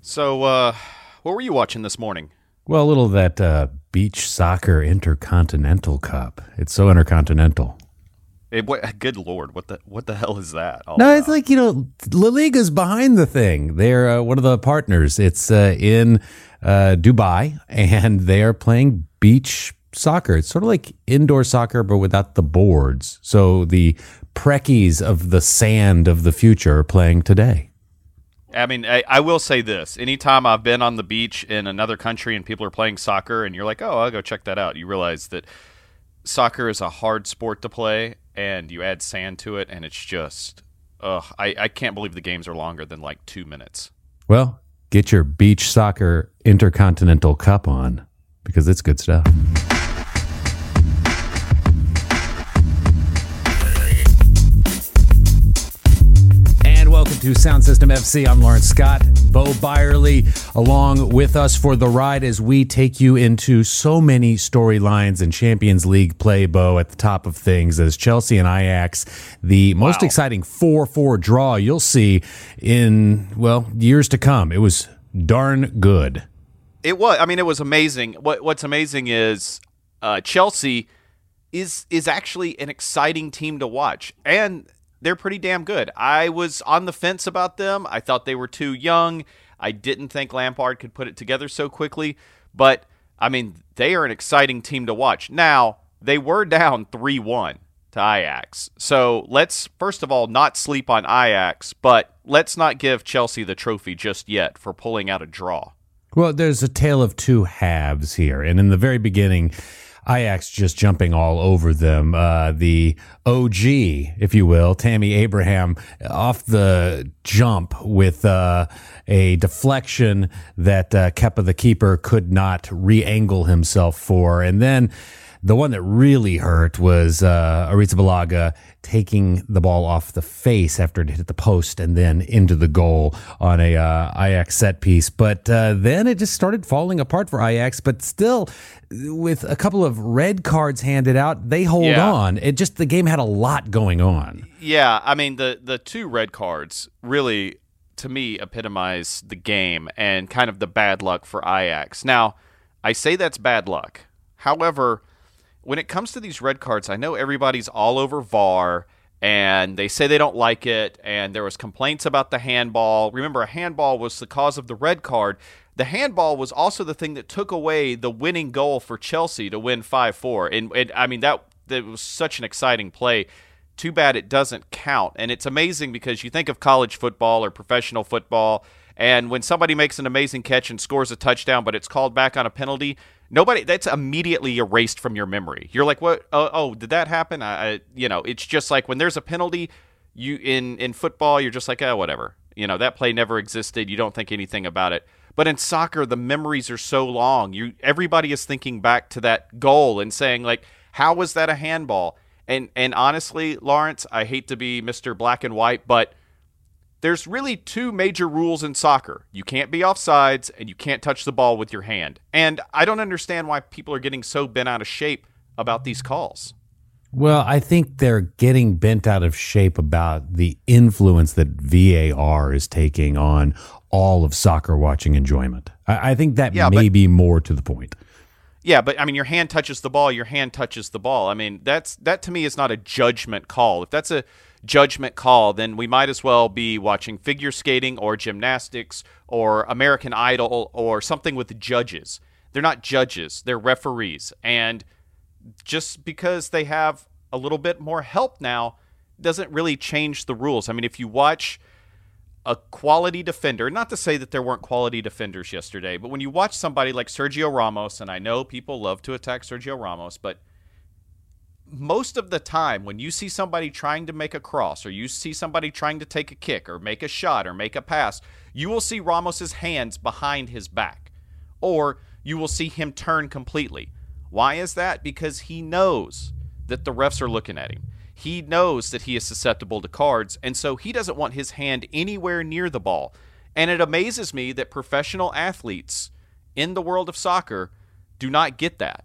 So, uh, what were you watching this morning? Well, a little of that uh, beach soccer intercontinental cup. It's so intercontinental. It, what, good lord, what the what the hell is that? No, it's like you know, La Liga's behind the thing. They're uh, one of the partners. It's uh, in uh, Dubai, and they are playing beach soccer. It's sort of like indoor soccer, but without the boards. So the preckies of the sand of the future are playing today. I mean, I, I will say this: anytime I've been on the beach in another country and people are playing soccer, and you're like, "Oh, I'll go check that out," you realize that soccer is a hard sport to play, and you add sand to it, and it's just, ugh, I, I can't believe the games are longer than like two minutes. Well, get your beach soccer intercontinental cup on because it's good stuff. To Sound System FC. I'm Lawrence Scott. Bo Byerly along with us for the ride as we take you into so many storylines and Champions League play, Bo, at the top of things as Chelsea and Ajax, the most Wow. exciting 4 4 draw you'll see in, well, years to come. It was darn good. It was. I mean, it was amazing. What What's amazing is uh, Chelsea is is actually an exciting team to watch, and they're pretty damn good. I was on the fence about them. I thought they were too young. I didn't think Lampard could put it together so quickly. But I mean, they are an exciting team to watch. Now they were down three one to Ajax, so let's first of all not sleep on Ajax, but let's not give Chelsea the trophy just yet for pulling out a draw. Well, there's a tale of two halves here. And in the very beginning, Ajax just jumping all over them. Uh, the OG, if you will, Tammy Abraham, off the jump with uh, a deflection that uh, Kepa, the keeper, could not re angle himself for. And then the one that really hurt was uh, Arrizabalaga taking the ball off the face after it hit the post and then into the goal on a uh, Ajax set piece. But uh, then it just started falling apart for Ajax. But still, with a couple of red cards handed out, they hold Yeah. on. It just the game had a lot going on. Yeah, I mean the the two red cards really to me epitomize the game and kind of the bad luck for Ajax. Now, I say that's bad luck. However, when it comes to these red cards, I know everybody's all over VAR and they say they don't like it and there was complaints about the handball. Remember a handball was the cause of the red card. The handball was also the thing that took away the winning goal for Chelsea to win 5-4. And, and I mean that that was such an exciting play. Too bad it doesn't count. And it's amazing because you think of college football or professional football, and when somebody makes an amazing catch and scores a touchdown, but it's called back on a penalty, nobody that's immediately erased from your memory. You're like, what? Oh, oh did that happen? I, I, you know, it's just like when there's a penalty, you in in football, you're just like, oh, whatever. You know, that play never existed. You don't think anything about it. But in soccer, the memories are so long. You everybody is thinking back to that goal and saying like, how was that a handball? And and honestly, Lawrence, I hate to be Mr. Black and White, but there's really two major rules in soccer. You can't be offsides and you can't touch the ball with your hand. And I don't understand why people are getting so bent out of shape about these calls. Well, I think they're getting bent out of shape about the influence that VAR is taking on all of soccer watching enjoyment. I, I think that Yeah, may but- be more to the point. Yeah, but I mean your hand touches the ball, your hand touches the ball. I mean, that's that to me is not a judgment call. If that's a judgment call, then we might as well be watching figure skating or gymnastics or American Idol or something with judges. They're not judges, they're referees. And just because they have a little bit more help now doesn't really change the rules. I mean, if you watch a quality defender, not to say that there weren't quality defenders yesterday, but when you watch somebody like Sergio Ramos, and I know people love to attack Sergio Ramos, but most of the time when you see somebody trying to make a cross or you see somebody trying to take a kick or make a shot or make a pass, you will see Ramos's hands behind his back or you will see him turn completely. Why is that? Because he knows that the refs are looking at him. He knows that he is susceptible to cards, and so he doesn't want his hand anywhere near the ball. And it amazes me that professional athletes in the world of soccer do not get that.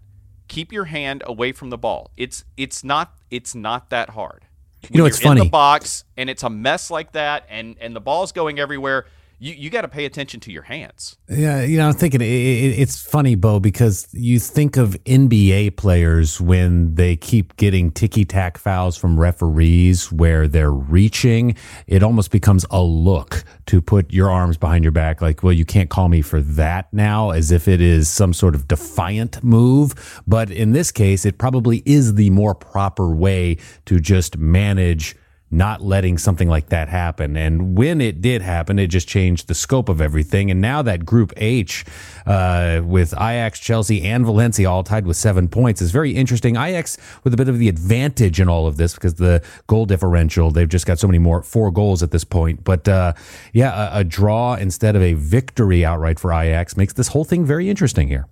Keep your hand away from the ball. It's it's not it's not that hard. You know, it's you're in funny. the box and it's a mess like that, and and the ball's going everywhere. You, you got to pay attention to your hands. Yeah, you know, I'm thinking it, it, it's funny, Bo, because you think of NBA players when they keep getting ticky tack fouls from referees where they're reaching. It almost becomes a look to put your arms behind your back, like, well, you can't call me for that now, as if it is some sort of defiant move. But in this case, it probably is the more proper way to just manage not letting something like that happen. And when it did happen, it just changed the scope of everything. And now that Group H, uh, with Ajax, Chelsea, and Valencia all tied with seven points, is very interesting. Ajax with a bit of the advantage in all of this because the goal differential, they've just got so many more, four goals at this point. But uh, yeah, a, a draw instead of a victory outright for Ajax makes this whole thing very interesting here.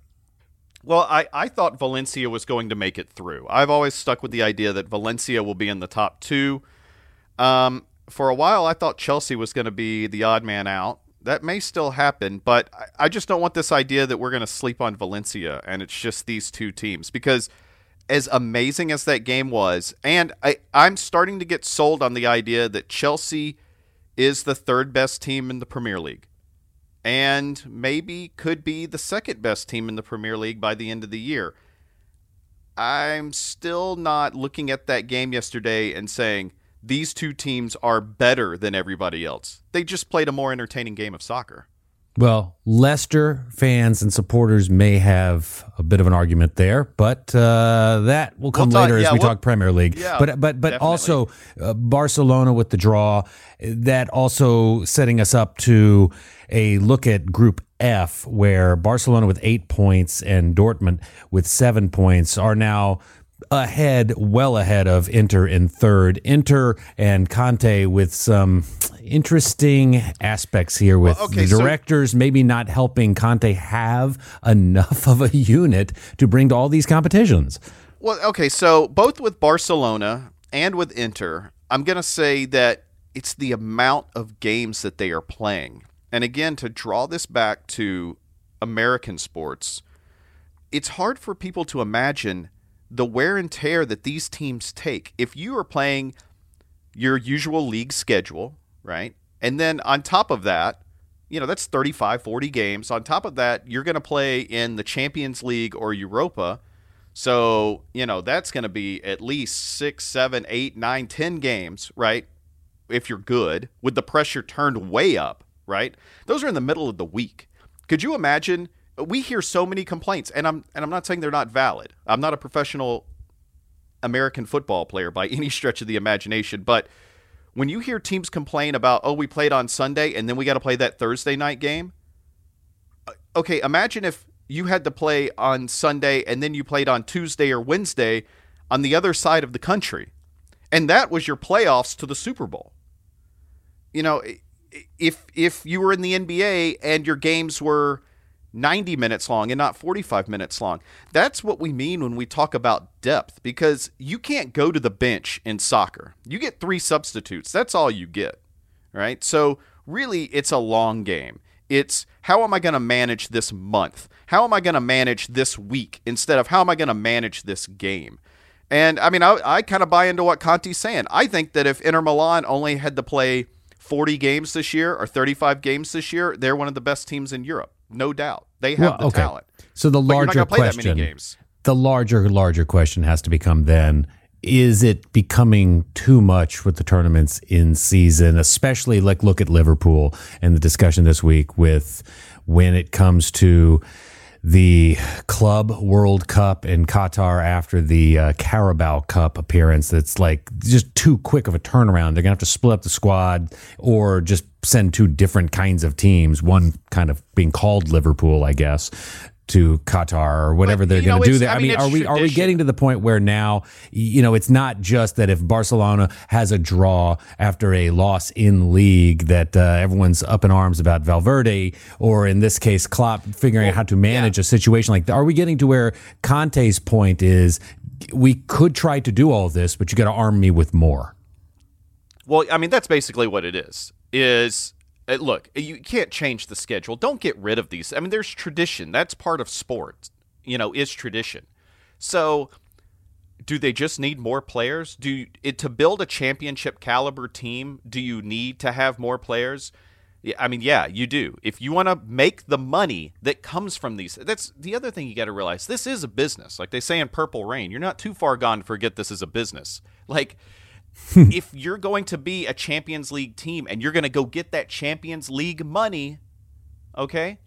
Well, I, I thought Valencia was going to make it through. I've always stuck with the idea that Valencia will be in the top two. Um, for a while, I thought Chelsea was going to be the odd man out. That may still happen, but I, I just don't want this idea that we're going to sleep on Valencia and it's just these two teams because as amazing as that game was, and I, I'm starting to get sold on the idea that Chelsea is the third best team in the Premier League and maybe could be the second best team in the Premier League by the end of the year. I'm still not looking at that game yesterday and saying, these two teams are better than everybody else. They just played a more entertaining game of soccer. Well, Leicester fans and supporters may have a bit of an argument there, but uh, that will come we'll later yeah, as we we'll, talk Premier League. Yeah, but but but definitely. also uh, Barcelona with the draw, that also setting us up to a look at Group F, where Barcelona with eight points and Dortmund with seven points are now ahead, well ahead of Inter in third. Inter and Conte with some interesting aspects here with well, okay, the directors so, maybe not helping Conte have enough of a unit to bring to all these competitions. Well, okay, so both with Barcelona and with Inter, I'm going to say that it's the amount of games that they are playing. And again, to draw this back to American sports, it's hard for people to imagine the wear and tear that these teams take. If you are playing your usual league schedule, right? And then on top of that, you know, that's 35, 40 games. On top of that, you're going to play in the Champions League or Europa. So, you know, that's going to be at least six, seven, eight, nine, ten games, right? If you're good, with the pressure turned way up, right? Those are in the middle of the week. Could you imagine we hear so many complaints, and I'm and I'm not saying they're not valid. I'm not a professional American football player by any stretch of the imagination, but when you hear teams complain about, oh, we played on Sunday and then we got to play that Thursday night game. Uh, okay, imagine if you had to play on Sunday and then you played on Tuesday or Wednesday on the other side of the country. And that was your playoffs to the Super Bowl. You know, if if you were in the NBA and your games were 90 minutes long and not 45 minutes long. That's what we mean when we talk about depth because you can't go to the bench in soccer. You get three substitutes. That's all you get. Right? So, really it's a long game. It's how am I going to manage this month? How am I going to manage this week instead of how am I going to manage this game? And I mean, I, I kind of buy into what Conte's saying. I think that if Inter Milan only had to play 40 games this year or 35 games this year, they're one of the best teams in Europe no doubt. They have well, the okay. talent. So the larger question, the larger larger question has to become then: Is it becoming too much with the tournaments in season? Especially like look at Liverpool and the discussion this week with when it comes to the Club World Cup in Qatar after the uh, Carabao Cup appearance. That's like just too quick of a turnaround. They're going to have to split up the squad or just send two different kinds of teams, one kind of being called Liverpool, I guess, to Qatar or whatever but, they're going to do there. I mean, I mean are we tradition. are we getting to the point where now you know it's not just that if Barcelona has a draw after a loss in league that uh, everyone's up in arms about Valverde or in this case Klopp figuring well, out how to manage yeah. a situation like that. Are we getting to where Conte's point is we could try to do all this, but you got to arm me with more. Well, I mean that's basically what it is. Is Uh, look, you can't change the schedule. Don't get rid of these. I mean, there's tradition. That's part of sport. You know, is tradition. So, do they just need more players? Do it to build a championship caliber team? Do you need to have more players? I mean, yeah, you do. If you want to make the money that comes from these, that's the other thing you got to realize. This is a business. Like they say in Purple Rain, you're not too far gone to forget this is a business. Like, if you're going to be a Champions League team and you're going to go get that Champions League money, okay,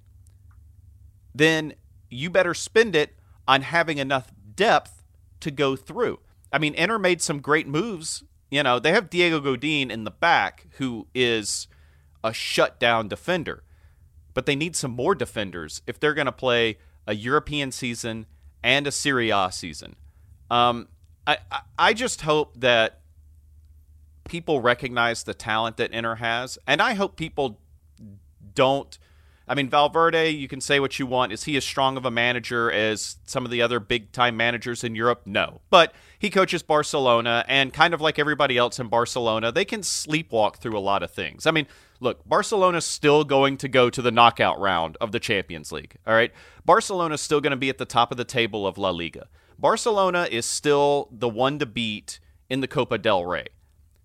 then you better spend it on having enough depth to go through. I mean, Inter made some great moves. You know, they have Diego Godin in the back, who is a shutdown defender. But they need some more defenders if they're going to play a European season and a Serie A season. Um, I, I just hope that people recognize the talent that Inter has, and I hope people don't. I mean, Valverde, you can say what you want. Is he as strong of a manager as some of the other big time managers in Europe? No. But he coaches Barcelona, and kind of like everybody else in Barcelona, they can sleepwalk through a lot of things. I mean, look, Barcelona's still going to go to the knockout round of the Champions League. All right. Barcelona's still going to be at the top of the table of La Liga. Barcelona is still the one to beat in the Copa del Rey.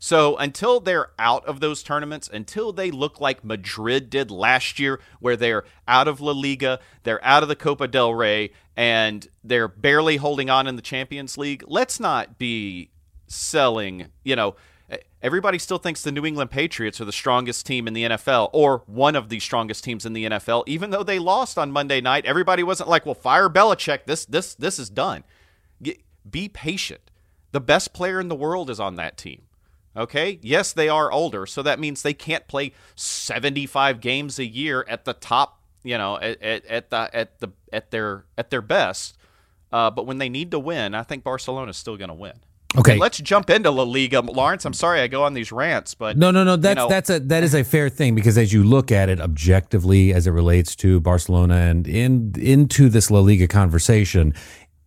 So until they're out of those tournaments, until they look like Madrid did last year, where they're out of La Liga, they're out of the Copa del Rey, and they're barely holding on in the Champions League, let's not be selling, you know, everybody still thinks the New England Patriots are the strongest team in the NFL or one of the strongest teams in the NFL, even though they lost on Monday night. Everybody wasn't like, well, fire Belichick. This this this is done. Be patient. The best player in the world is on that team. Okay? Yes, they are older, so that means they can't play 75 games a year at the top, you know, at, at, at the at the at their at their best. Uh, but when they need to win, I think Barcelona's still going to win. Okay, let's jump into La Liga, Lawrence. I'm sorry I go on these rants, but no, no, no. That's you know, that's a that is a fair thing because as you look at it objectively, as it relates to Barcelona and in into this La Liga conversation,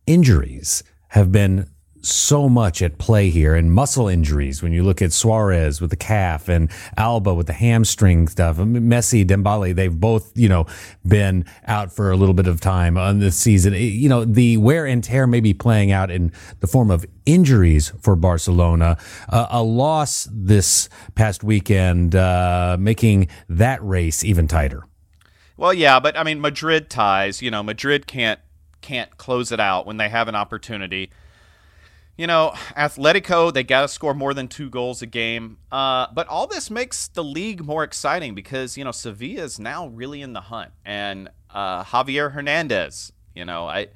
injuries have been so much at play here and muscle injuries when you look at Suarez with the calf and Alba with the hamstring stuff. Messi, Dembele, they've both, you know, been out for a little bit of time on this season. You know, the wear and tear may be playing out in the form of injuries for Barcelona. Uh, a loss this past weekend, uh, making that race even tighter. Well, yeah, but I mean, Madrid ties, you know, Madrid can't can't close it out when they have an opportunity you know, Atletico, they got to score more than two goals a game. Uh, but all this makes the league more exciting because, you know, Sevilla is now really in the hunt. And uh, Javier Hernandez, you know, I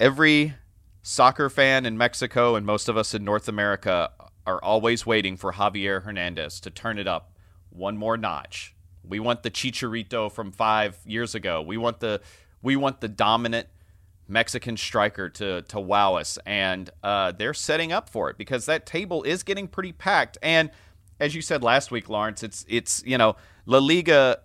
every soccer fan in Mexico and most of us in North America are always waiting for Javier Hernandez to turn it up one more notch. We want the Chicharito from five years ago. We want the we want the dominant Mexican striker to to wow us, and uh, they're setting up for it because that table is getting pretty packed. And as you said last week, Lawrence, it's it's you know La Liga.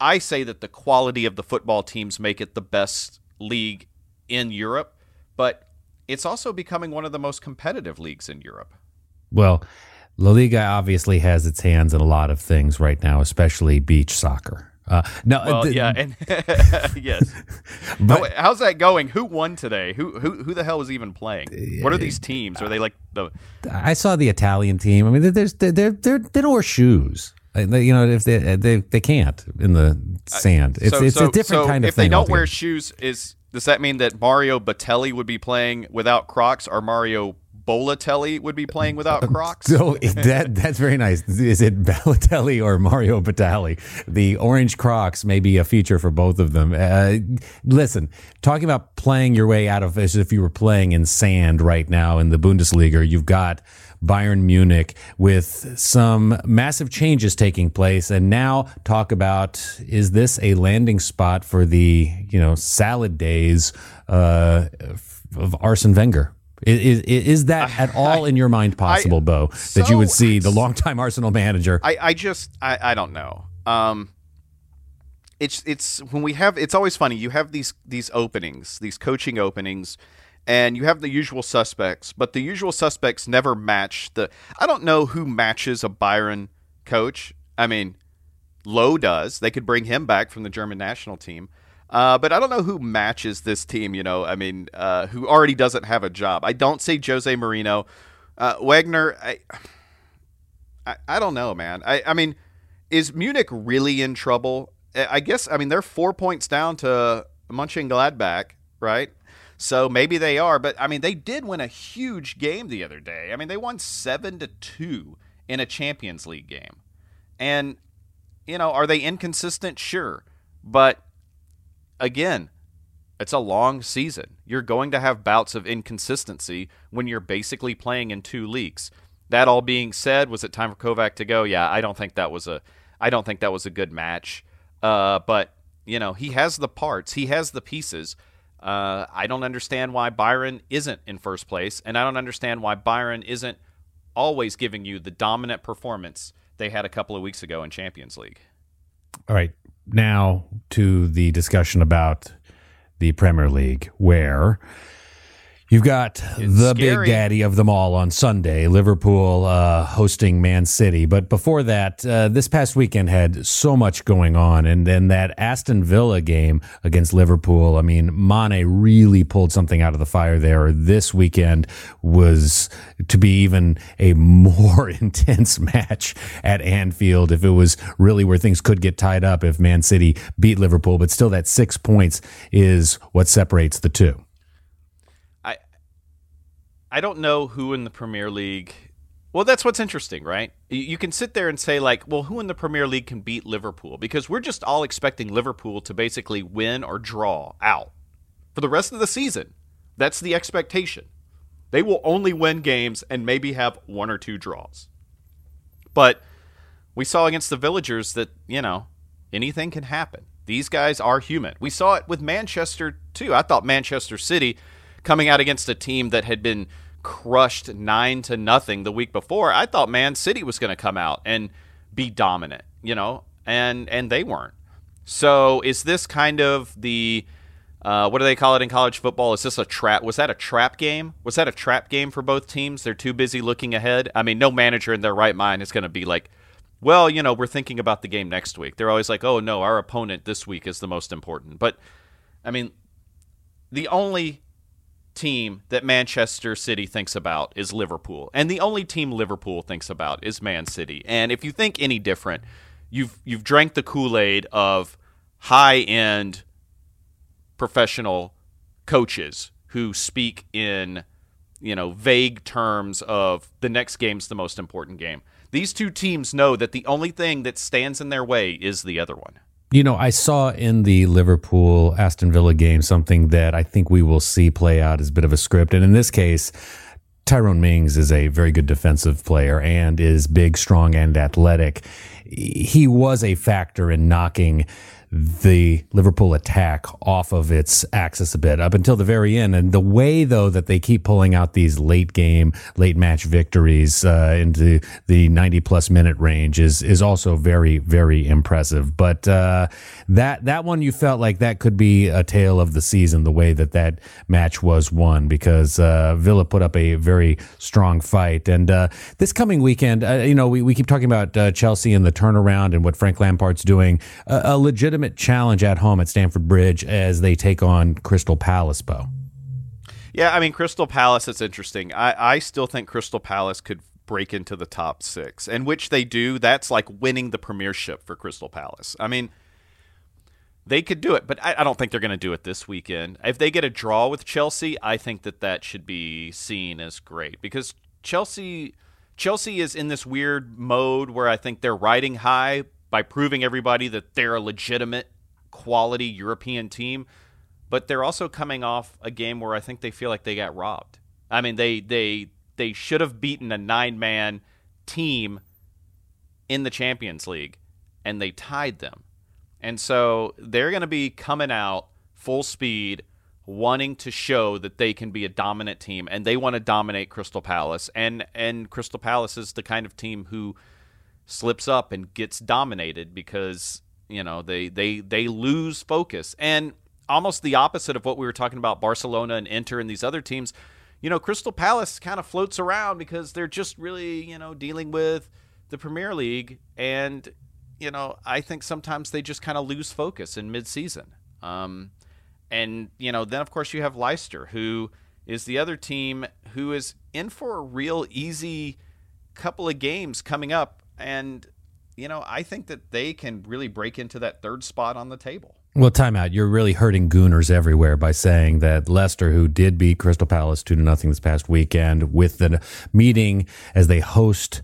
I say that the quality of the football teams make it the best league in Europe, but it's also becoming one of the most competitive leagues in Europe. Well, La Liga obviously has its hands in a lot of things right now, especially beach soccer. Uh, no, well, th- yeah, and yes. But, How, how's that going? Who won today? Who who who the hell is even playing? What are these teams? Are they like the? I saw the Italian team. I mean, there's they're they're, they're they don't wear shoes. You know, if they they they can't in the sand. It's so, it's so, a different so kind of if thing. If they don't altogether. wear shoes, is does that mean that Mario Balotelli would be playing without Crocs, or Mario Bolatelli would be playing without Crocs. So that that's very nice. Is it Balotelli or Mario Batali? The orange Crocs may be a feature for both of them. Uh, listen, talking about playing your way out of as if you were playing in sand right now in the Bundesliga, you've got Bayern Munich with some massive changes taking place. And now talk about is this a landing spot for the you know salad days uh, of Arsene Wenger? Is, is, is that at all in your mind possible, I, Bo, that so, you would see the longtime Arsenal manager? I, I just I, I don't know. Um, it's it's when we have it's always funny. You have these these openings, these coaching openings, and you have the usual suspects, but the usual suspects never match the. I don't know who matches a Bayern coach. I mean, Löw does. They could bring him back from the German national team. Uh, but I don't know who matches this team. You know, I mean, uh, who already doesn't have a job. I don't see Jose Mourinho, uh, Wagner. I, I, I don't know, man. I, I mean, is Munich really in trouble? I guess I mean they're four points down to Mönchengladbach, right? So maybe they are, but I mean they did win a huge game the other day. I mean they won seven to two in a Champions League game, and you know are they inconsistent? Sure, but again, it's a long season. You're going to have bouts of inconsistency when you're basically playing in two leagues. That all being said, was it time for Kovac to go? Yeah, I don't think that was a I don't think that was a good match. Uh, but you know, he has the parts, he has the pieces. Uh, I don't understand why Bayern isn't in first place, and I don't understand why Bayern isn't always giving you the dominant performance they had a couple of weeks ago in Champions League. All right, now to the discussion about the Premier League, where You've got it's the scary. big daddy of them all on Sunday, Liverpool uh, hosting Man City. But before that, uh, this past weekend had so much going on. And then that Aston Villa game against Liverpool, I mean, Mane really pulled something out of the fire there. This weekend was to be even a more intense match at Anfield if it was really where things could get tied up if Man City beat Liverpool. But still, that six points is what separates the two. I don't know who in the Premier League. Well, that's what's interesting, right? You can sit there and say, like, well, who in the Premier League can beat Liverpool? Because we're just all expecting Liverpool to basically win or draw out for the rest of the season. That's the expectation. They will only win games and maybe have one or two draws. But we saw against the Villagers that, you know, anything can happen. These guys are human. We saw it with Manchester, too. I thought Manchester City coming out against a team that had been crushed nine to nothing the week before, I thought Man City was going to come out and be dominant, you know, and and they weren't. So is this kind of the uh, what do they call it in college football? Is this a trap? Was that a trap game? Was that a trap game for both teams? They're too busy looking ahead. I mean, no manager in their right mind is going to be like, well, you know, we're thinking about the game next week. They're always like, oh no, our opponent this week is the most important. But I mean, the only team that Manchester City thinks about is Liverpool, and the only team Liverpool thinks about is Man City. And if you think any different, you've you've drank the Kool Aid of high end professional coaches who speak in you know vague terms of the next game's the most important game. These two teams know that the only thing that stands in their way is the other one. You know, I saw in the Liverpool Aston Villa game something that I think we will see play out as a bit of a script. And in this case, Tyrone Mings is a very good defensive player and is big, strong, and athletic. He was a factor in knocking the Liverpool attack off of its axis a bit up until the very end. And the way, though, that they keep pulling out these late game, late match victories uh, into the 90 plus minute range is is also very, very impressive. But uh, that that one, you felt like that could be a tale of the season, the way that that match was won, because uh, Villa put up a very strong fight. And uh, this coming weekend, uh, you know, we, we keep talking about uh, Chelsea and the turnaround and what Frank Lampard's doing. a legitimate challenge at home at Stamford Bridge as they take on Crystal Palace, Bo. Yeah, I mean Crystal Palace. It's interesting. I, I still think Crystal Palace could break into the top six, and which they do. That's like winning the Premiership for Crystal Palace. I mean, they could do it, but I, I don't think they're going to do it this weekend. If they get a draw with Chelsea, I think that that should be seen as great because Chelsea. Chelsea is in this weird mode where I think they're riding high, by proving everybody that they're a legitimate quality European team, but they're also coming off a game where I think they feel like they got robbed. I mean, they they they should have beaten a nine-man team in the Champions League and they tied them. And so they're going to be coming out full speed wanting to show that they can be a dominant team and they want to dominate Crystal Palace and and Crystal Palace is the kind of team who slips up and gets dominated because you know they they they lose focus. And almost the opposite of what we were talking about Barcelona and Inter and these other teams you know Crystal Palace kind of floats around because they're just really you know dealing with the Premier League. And you know I think sometimes they just kind of lose focus in midseason. Um and you know then of course you have Leicester who is the other team who is in for a real easy couple of games coming up and you know, I think that they can really break into that third spot on the table. Well, timeout. You're really hurting Gooners everywhere by saying that Leicester, who did beat Crystal Palace two to nothing this past weekend, with the meeting as they host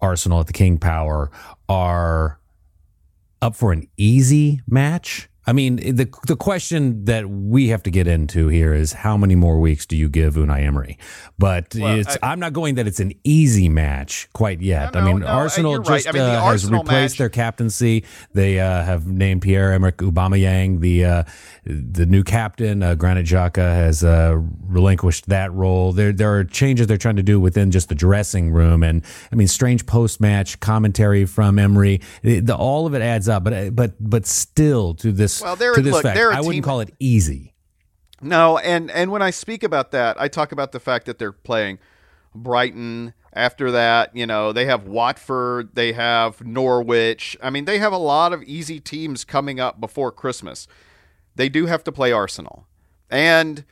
Arsenal at the King Power, are up for an easy match. I mean, the the question that we have to get into here is how many more weeks do you give Unai Emery? But well, it's I, am not going that it's an easy match quite yet. No, I mean, no, Arsenal just. I mean, uh, has replaced match, their captaincy. They uh, have named Pierre Emerick Aubameyang the uh, the new captain. Uh, Granit Xhaka has uh, relinquished that role. There there are changes they're trying to do within just the dressing room, and I mean, strange post match commentary from Emery. The, all of it adds up, but but but still to this well, they're, to this look, fact, they're I wouldn't team- call it easy. No, and and when I speak about that, I talk about the fact that they're playing Brighton. After that, you know, they have Watford, they have Norwich. I mean, they have a lot of easy teams coming up before Christmas. They do have to play Arsenal. And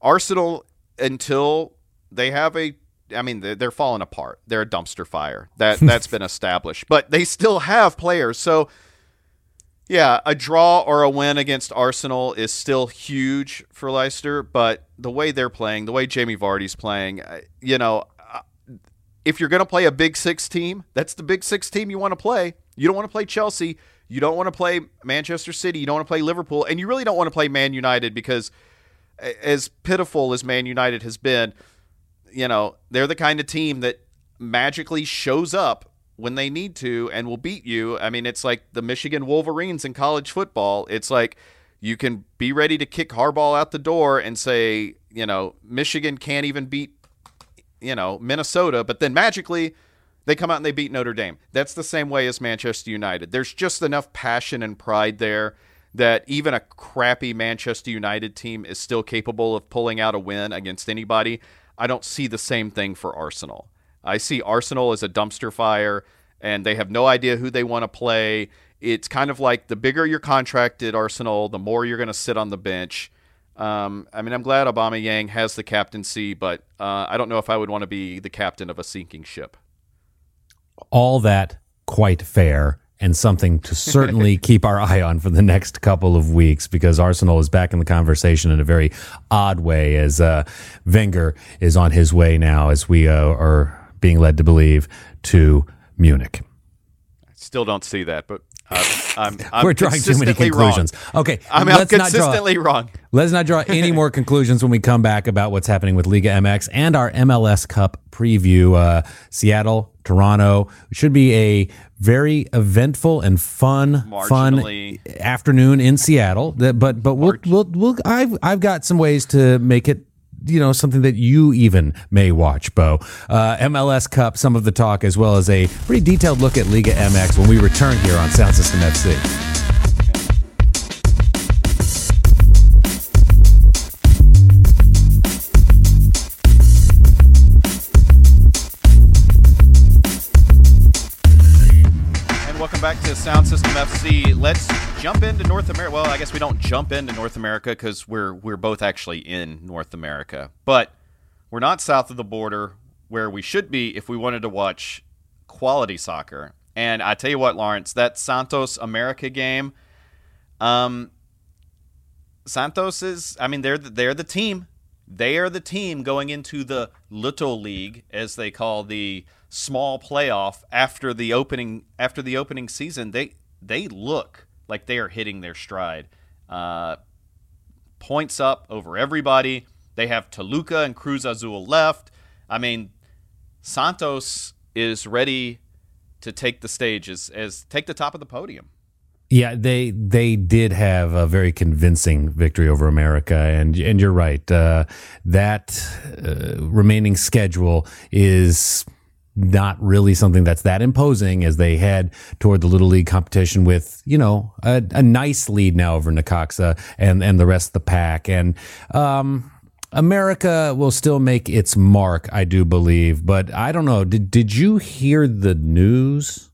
Arsenal until they have a I mean, they're falling apart. They're a dumpster fire. That that's been established. But they still have players. So yeah, a draw or a win against Arsenal is still huge for Leicester, but the way they're playing, the way Jamie Vardy's playing, uh, you know, uh, if you're going to play a Big Six team, that's the Big Six team you want to play. You don't want to play Chelsea. You don't want to play Manchester City. You don't want to play Liverpool. And you really don't want to play Man United because, as pitiful as Man United has been, you know, they're the kind of team that magically shows up when they need to and will beat you. I mean, it's like the Michigan Wolverines in college football. It's like you can be ready to kick Harbaugh out the door and say, you know, Michigan can't even beat, you know, Minnesota, but then magically they come out and they beat Notre Dame. That's the same way as Manchester United. There's just enough passion and pride there that even a crappy Manchester United team is still capable of pulling out a win against anybody. I don't see the same thing for Arsenal. I see Arsenal as a dumpster fire, and they have no idea who they want to play. It's kind of like the bigger you're contracted, Arsenal, the more you're going to sit on the bench. Um, I mean, I'm glad Aubameyang has the captaincy, but uh, I don't know if I would want to be the captain of a sinking ship. All that quite fair and something to certainly keep our eye on for the next couple of weeks because Arsenal is back in the conversation in a very odd way as uh, Wenger is on his way now as we uh, are being led to believe to Munich. I still don't see that, but uh, I'm, I'm we're drawing too many conclusions. Wrong. Okay, I'm let's consistently draw, wrong. Let's not draw any more conclusions when we come back about what's happening with Liga MX and our MLS Cup preview. Uh, Seattle, Toronto should be a very eventful and fun, fun afternoon in Seattle. But but we'll, we'll, we'll I've I've got some ways to make it you know something that you even may watch, Bo. Uh, MLS Cup, some of the talk, as well as a pretty detailed look at Liga MX when we return here on Sound System FC. And welcome back to Sound System FC. Let's jump into North America. Well, I guess we don't jump into North America because we're we're both actually in North America, but we're not south of the border where we should be if we wanted to watch quality soccer. And I tell you what, Lawrence, that Santos America game, um, Santos is. I mean, they're the, they're the team. They are the team going into the Little League, as they call the small playoff after the opening after the opening season. They they look like they are hitting their stride. Uh, points up over everybody. They have Toluca and Cruz Azul left. I mean, Santos is ready to take the stage as, as take the top of the podium. Yeah, they they did have a very convincing victory over America, and and you're right. Uh, that uh, remaining schedule is not really something that's that imposing as they head toward the little league competition with you know a, a nice lead now over Necaxa and and the rest of the pack. And um, America will still make its mark I do believe. But I don't know. Did did you hear the news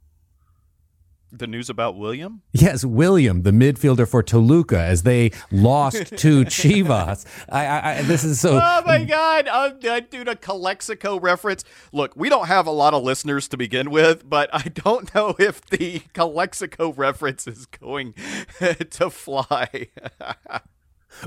The news about William? Yes, William, the midfielder for Toluca, as they lost to Chivas. I, I, I, this is so. Oh my God! I'm, I'm doing a Calexico reference. Look, we don't have a lot of listeners to begin with, but I don't know if the Calexico reference is going to fly.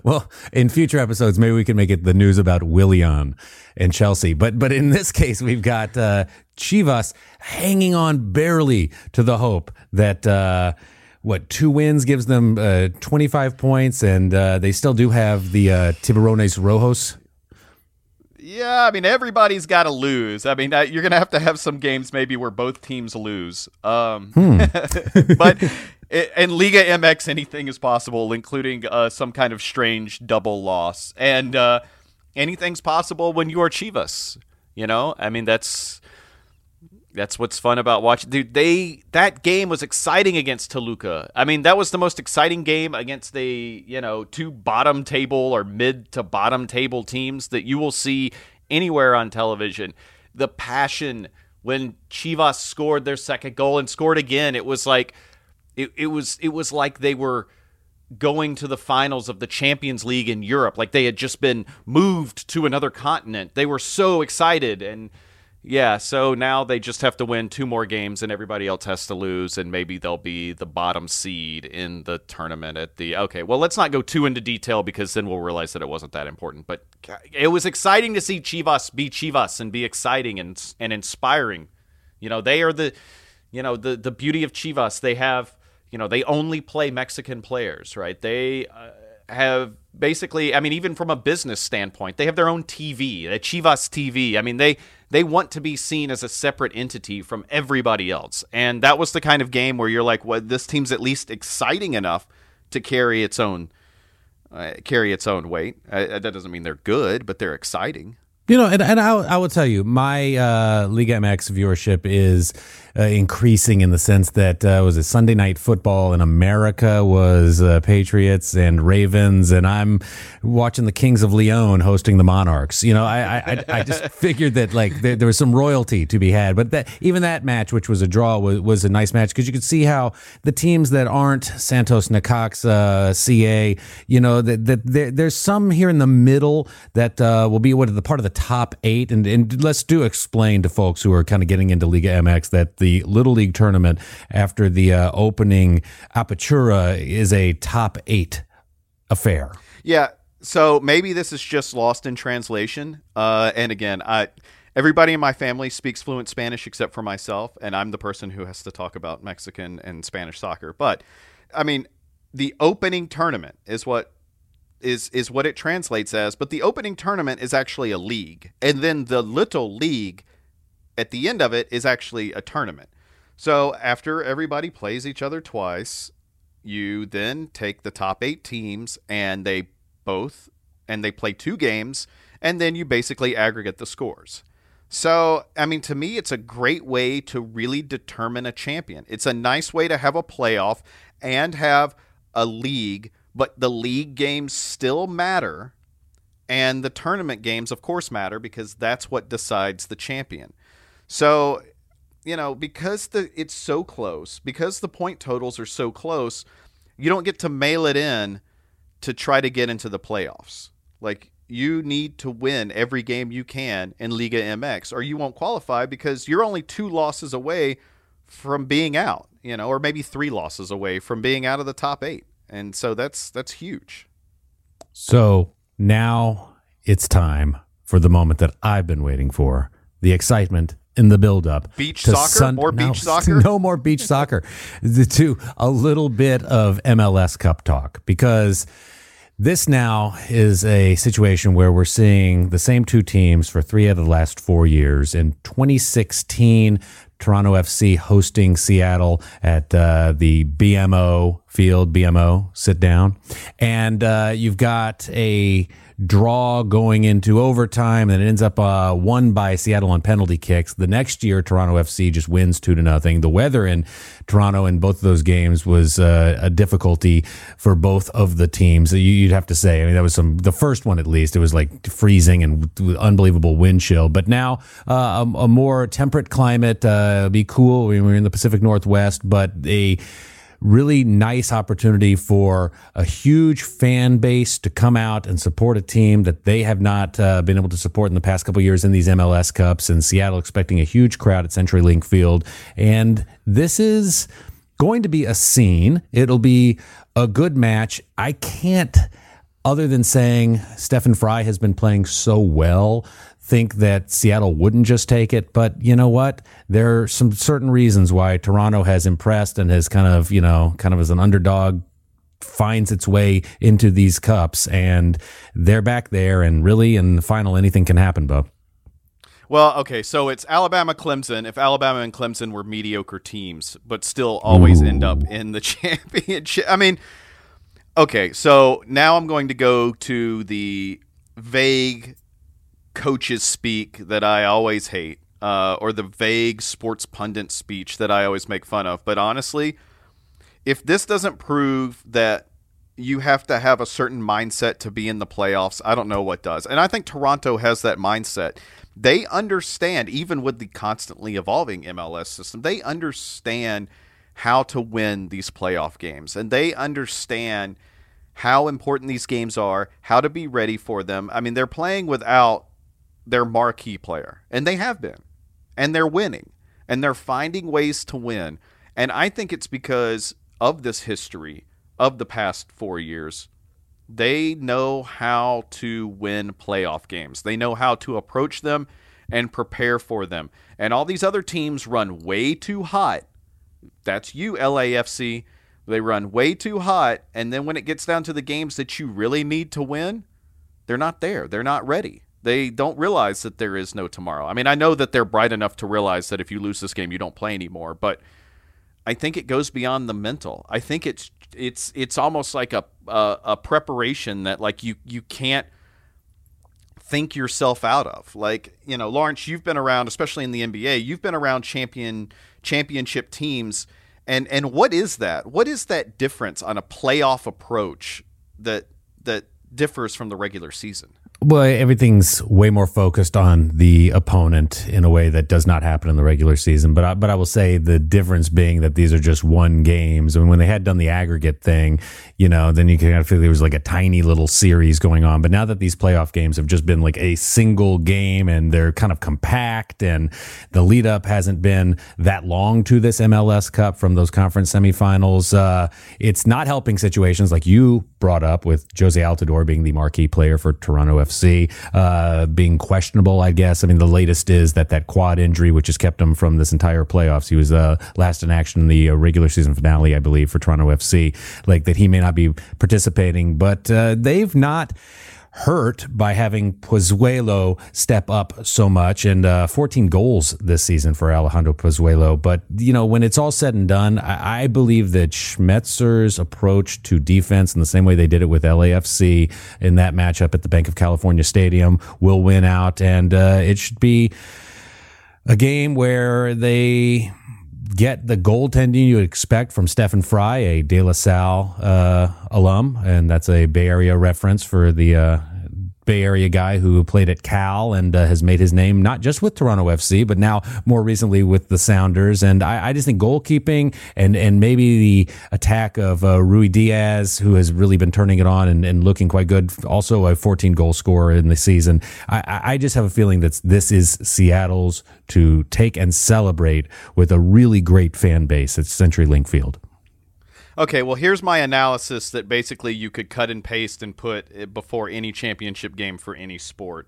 Well, in future episodes, maybe we can make it the news about Willian and Chelsea. But but in this case, we've got uh, Chivas hanging on barely to the hope that uh, what two wins gives them uh, 25 points, and uh, they still do have the uh, Tiburones Rojos. Yeah, I mean everybody's got to lose. I mean uh, you're gonna have to have some games maybe where both teams lose. Um, hmm. but in Liga MX, anything is possible, including uh, some kind of strange double loss, and uh, anything's possible when you are Chivas. You know, I mean that's that's what's fun about watching. Dude, they that game was exciting against Toluca. I mean, that was the most exciting game against the you know two bottom table or mid to bottom table teams that you will see anywhere on television. The passion when Chivas scored their second goal and scored again, it was like it, it was it was like they were going to the finals of the Champions League in Europe, like they had just been moved to another continent. They were so excited and yeah, so now they just have to win two more games and everybody else has to lose and maybe they'll be the bottom seed in the tournament at the Okay, well, let's not go too into detail because then we'll realize that it wasn't that important, but it was exciting to see Chivas be Chivas and be exciting and and inspiring. You know, they are the you know, the the beauty of Chivas, they have you know, they only play Mexican players, right? They uh, have basically, I mean, even from a business standpoint, they have their own TV, the Chivas TV. I mean, they they want to be seen as a separate entity from everybody else, and that was the kind of game where you're like, well, this team's at least exciting enough to carry its own uh, carry its own weight. Uh, that doesn't mean they're good, but they're exciting. You know, and, and I, I will tell you, my uh, Liga MX viewership is uh, increasing in the sense that uh, was a Sunday night football in America was uh, Patriots and Ravens, and I'm watching the Kings of Leon hosting the Monarchs. You know, I I, I just figured that like there, there, was some royalty to be had, but that even that match, which was a draw, was, was a nice match because you could see how the teams that aren't Santos Necaxa, CA, you know, that, that there, there's some here in the middle that uh, will be what the part of the top eight, and and let's do explain to folks who are kind of getting into Liga MX that the the Little League tournament after the uh, opening Apertura is a top eight affair. Yeah. So maybe this is just lost in translation. Uh, and again, I everybody in my family speaks fluent Spanish except for myself, and I'm the person who has to talk about Mexican and Spanish soccer. But I mean, the opening tournament is what is is what it translates as, but the opening tournament is actually a league. And then the little league at the end of it is actually a tournament. So after everybody plays each other twice, you then take the top eight teams and they both and they play two games and then you basically aggregate the scores. So, I mean, to me, it's a great way to really determine a champion. It's a nice way to have a playoff and have a league, but the league games still matter. And the tournament games, of course, matter because that's what decides the champion. So, you know, because the it's so close, because the point totals are so close, you don't get to mail it in to try to get into the playoffs. Like you need to win every game you can in Liga MX or you won't qualify because you're only two losses away from being out, you know, or maybe three losses away from being out of the top 8. And so that's that's huge. So, now it's time for the moment that I've been waiting for. The excitement in the buildup. Beach soccer? Sun- more no, beach soccer? No more beach soccer. To a little bit of MLS Cup talk because this now is a situation where we're seeing the same two teams for three out of the last four years. In 2016, Toronto FC hosting Seattle at uh, the BMO field, BMO sit down. And uh, you've got a draw going into overtime, and it ends up uh, won by Seattle on penalty kicks. The next year, Toronto FC just wins two to nothing. The weather in Toronto in both of those games was uh, a difficulty for both of the teams. You'd have to say. I mean, that was some the first one at least. It was like freezing and unbelievable wind chill. But now uh, a, a, more temperate climate. Uh, be cool. We were in the Pacific Northwest, but a really nice opportunity for a huge fan base to come out and support a team that they have not uh, been able to support in the past couple years in these MLS Cups. And Seattle expecting a huge crowd at CenturyLink Field. And this is going to be a scene. It'll be a good match. I can't, other than saying Stefan Frei has been playing so well think that Seattle wouldn't just take it. But you know what? There are some certain reasons why Toronto has impressed and has kind of, you know, kind of as an underdog finds its way into these cups and they're back there and really in the final anything can happen, Bo. Well, okay, so it's Alabama Clemson. If Alabama and Clemson were mediocre teams, but still always Ooh. end up in the championship. I mean, okay, so now I'm going to go to the vague coaches speak that I always hate, uh, or the vague sports pundit speech that I always make fun of. But honestly, if this doesn't prove that you have to have a certain mindset to be in the playoffs, I don't know what does. And I think Toronto has that mindset. They understand, even with the constantly evolving MLS system, they understand how to win these playoff games. And they understand how important these games are, how to be ready for them. I mean, they're playing without their marquee player, and they have been, and they're winning, and they're finding ways to win. And I think it's because of this history of the past four years. They know how to win playoff games. They know how to approach them and prepare for them. And all these other teams run way too hot. That's you, LAFC. They run way too hot. And then when it gets down to the games that you really need to win, they're not there. They're not ready. They don't realize that there is no tomorrow. I mean, I know that they're bright enough to realize that if you lose this game, you don't play anymore, but I think it goes beyond the mental. I think it's it's it's almost like a a, a preparation that like you you can't think yourself out of. Like, you know, Lawrence, you've been around, especially in the NBA, you've been around champion championship teams. And and what is that? What is that difference on a playoff approach that that differs from the regular season? Well, everything's way more focused on the opponent in a way that does not happen in the regular season. But I, but I will say the difference being that these are just one games. I mean, when they had done the aggregate thing, you know, then you kind of feel there was like a tiny little series going on. But now that these playoff games have just been like a single game and they're kind of compact, and the lead up hasn't been that long to this MLS Cup from those conference semifinals, uh, it's not helping situations like you brought up with Jozy Altidore being the marquee player for Toronto FC, uh, being questionable, I guess. I mean, the latest is that that quad injury, which has kept him from this entire playoffs. He was uh, last in action in the uh, regular season finale, I believe, for Toronto FC. Like that, he may not be participating, but uh, they've not hurt by having Pozuelo step up so much and uh, 14 goals this season for Alejandro Pozuelo. But, you know, when it's all said and done, I, I, believe that Schmetzer's approach to defense in the same way they did it with LAFC in that matchup at the Banc of California Stadium will win out. And uh, it should be a game where they get the goaltending you expect from Stefan Frei, a De La Salle uh, alum, and that's a Bay Area reference for the uh, Bay Area guy who played at Cal and uh, has made his name not just with Toronto FC, but now more recently with the Sounders. And I, I just think goalkeeping and and maybe the attack of uh, Ruidíaz, who has really been turning it on and, and, looking quite good, also a 14 goal scorer in the season. I, I just have a feeling that this is Seattle's to take and celebrate with a really great fan base at CenturyLink Field. Okay, well, here's my analysis that basically you could cut and paste and put before any championship game for any sport.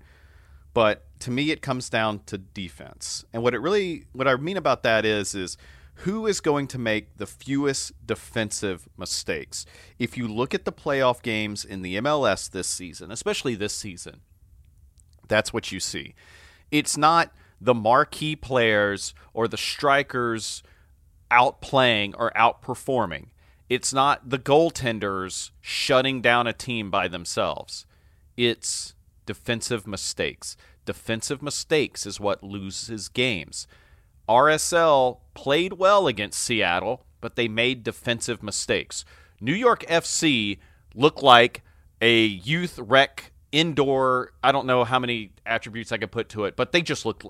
But to me, it comes down to defense. And what it really, what I mean about that is, is who is going to make the fewest defensive mistakes? If you look at the playoff games in the MLS this season, especially this season, that's what you see. It's not the marquee players or the strikers outplaying or outperforming. It's not the goaltenders shutting down a team by themselves. It's defensive mistakes. Defensive mistakes is what loses games. RSL played well against Seattle, but they made defensive mistakes. New York FC looked like a youth rec indoor. I don't know how many attributes I could put to it, but they just looked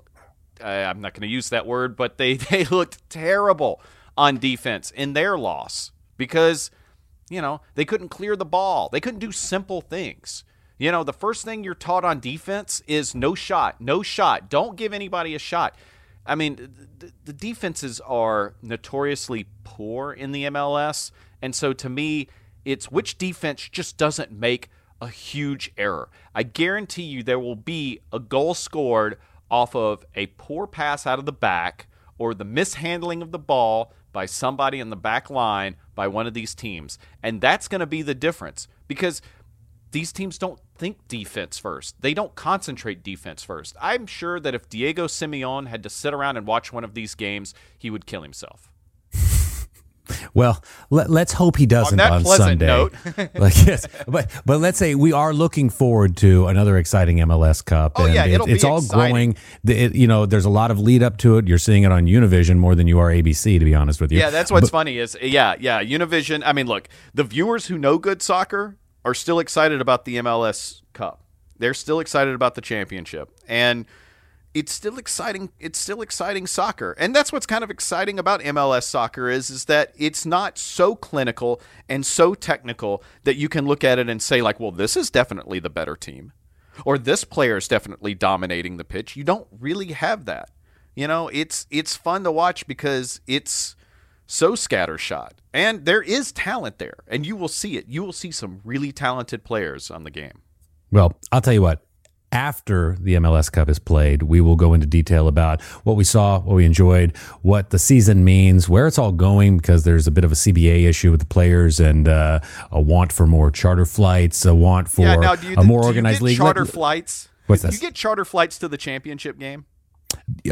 I'm not going to use that word, but they they looked terrible on defense in their loss because you know they couldn't clear the ball. They couldn't do simple things. You know, the first thing you're taught on defense is no shot, no shot. Don't give anybody a shot. I mean, the, the defenses are notoriously poor in the MLS, and so to me, it's which defense just doesn't make a huge error. I guarantee you there will be a goal scored off of a poor pass out of the back or the mishandling of the ball by somebody in the back line by one of these teams. And that's going to be the difference because these teams don't think defense first. They don't concentrate defense first. I'm sure that if Diego Simeone had to sit around and watch one of these games, he would kill himself. Well, let, us hope he doesn't on, on Sunday. Note. like, yes, but but let's say we are looking forward to another exciting MLS Cup. Oh yeah, it'll it, it's all exciting. growing. It, you know, there's a lot of lead up to it. You're seeing it on Univision more than you are ABC, to be honest with you. Yeah, that's what's but, funny is yeah, yeah, Univision. I mean, look, the viewers who know good soccer are still excited about the MLS Cup. They're still excited about the championship, and it's still exciting it's still exciting soccer. And that's what's kind of exciting about MLS soccer is is that it's not so clinical and so technical that you can look at it and say like well this is definitely the better team or this player is definitely dominating the pitch. You don't really have that. You know it's it's fun to watch because it's so scattershot. And there is talent there and you will see it. You will see some really talented players on the game. Well I'll tell you what after the MLS Cup is played, we will go into detail about what we saw, what we enjoyed, what the season means, where it's all going, because there's a bit of a CBA issue with the players and uh, a want for more charter flights, a want for yeah, now, you, a more organized league. Charter flights. What's this? You get charter flights to the championship game.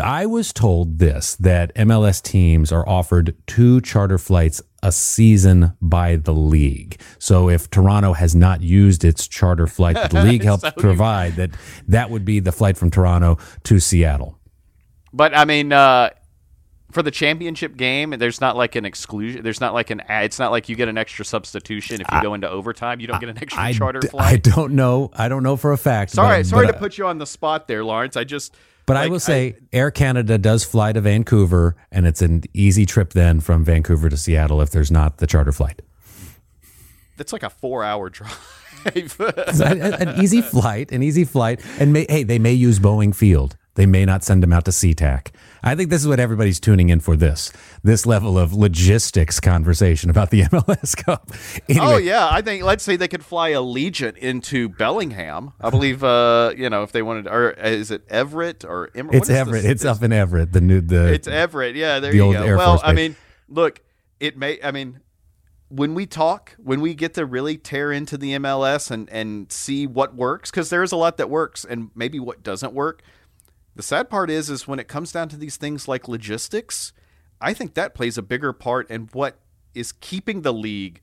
I was told this that MLS teams are offered two charter flights a season by the league. So if Toronto has not used its charter flight that the league helps so provide, that that would be the flight from Toronto to Seattle. But I mean, uh, for the championship game, there's not like an exclusion. There's not like an. It's not like you get an extra substitution if you I, go into overtime. You don't get an extra I, charter I, flight. I don't know. I don't know for a fact. Sorry, but, sorry but, to put you on the spot there, Lawrence. I just but like, I will say, I, Air Canada does fly to Vancouver, and it's an easy trip then from Vancouver to Seattle if there's not the charter flight. That's like a four-hour drive. an, an easy flight, an easy flight, and may, hey, they may use Boeing Field. They may not send them out to SeaTac. I think this is what everybody's tuning in for this this level of logistics conversation about the MLS Cup. Anyway. Oh yeah, I think let's say they could fly Allegiant into Bellingham. I believe uh, you know if they wanted or is it Everett or Em- It's Everett. This? It's up in Everett. The new the It's Everett. Yeah, there the you go. Air well, I mean, look, it may I mean when we talk, when we get to really tear into the MLS and and see what works cuz there is a lot that works and maybe what doesn't work the sad part is is when it comes down to these things like logistics, I think that plays a bigger part in what is keeping the league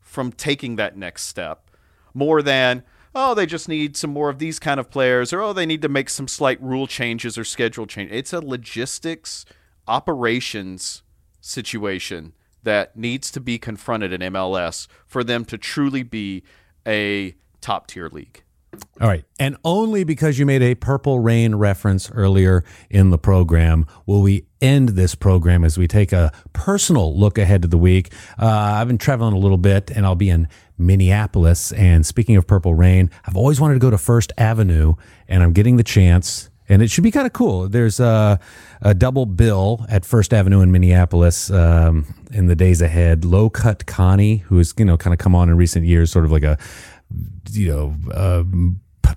from taking that next step more than oh they just need some more of these kind of players or oh they need to make some slight rule changes or schedule change. It's a logistics operations situation that needs to be confronted in MLS for them to truly be a top tier league. All right. And only because you made a Purple Rain reference earlier in the program will we end this program as we take a personal look ahead to the week. Uh, I've been traveling a little bit and I'll be in Minneapolis. And speaking of Purple Rain, I've always wanted to go to First Avenue and I'm getting the chance. And it should be kind of cool. There's a, a, double bill at First Avenue in Minneapolis um, in the days ahead. Low Cut Connie, who has you know kind of come on in recent years, sort of like a you know, uh,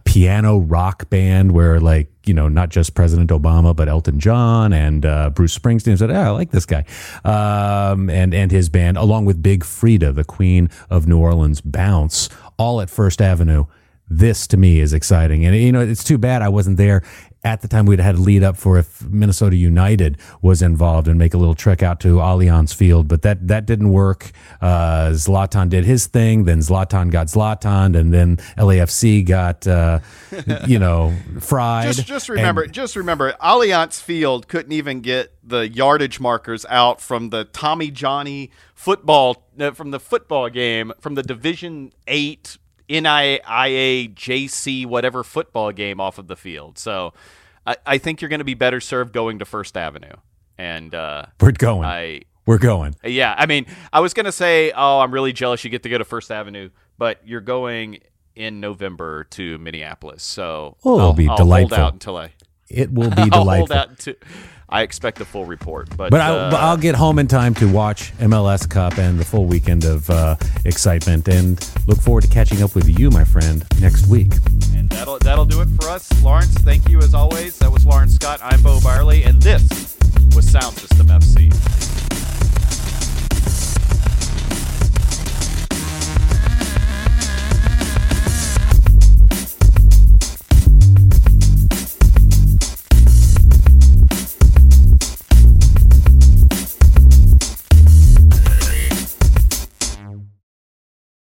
piano rock band where like you know not just President Obama but Elton John and uh, Bruce Springsteen said, "Yeah, I like this guy," um, and and his band along with Big Freedia, the Queen of New Orleans, Bounce, all at First Avenue. This to me is exciting, and you know it's too bad I wasn't there at the time we'd had a lead up for if Minnesota United was involved and make a little trek out to Allianz Field, but that that didn't work. Uh, Zlatan did his thing, then Zlatan got Zlatan, and then LAFC got uh, you know fried. Just, just remember, and, just remember, Allianz Field couldn't even get the yardage markers out from the Tommy Johnny football uh, from the football game from the Division Eight NIA JC whatever football game off of the field. So I, I think you're going to be better served going to First Avenue. And uh, We're going. I We're going. yeah, I mean, I was going to say, oh, I'm really jealous you get to go to First Avenue, but you're going in November to Minneapolis, so Oh, it'll I'll, be I'll delightful. Hold out until I It will be delightful. I'll hold out to. I expect a full report, but But, I, uh, I'll get home in time to watch MLS Cup and the full weekend of uh, excitement, and look forward to catching up with you, my friend, next week. And that'll that'll do it for us. Lawrence, thank you as always. That was Lawrence Scott. I'm Bo Barley, and this was Sound System FC.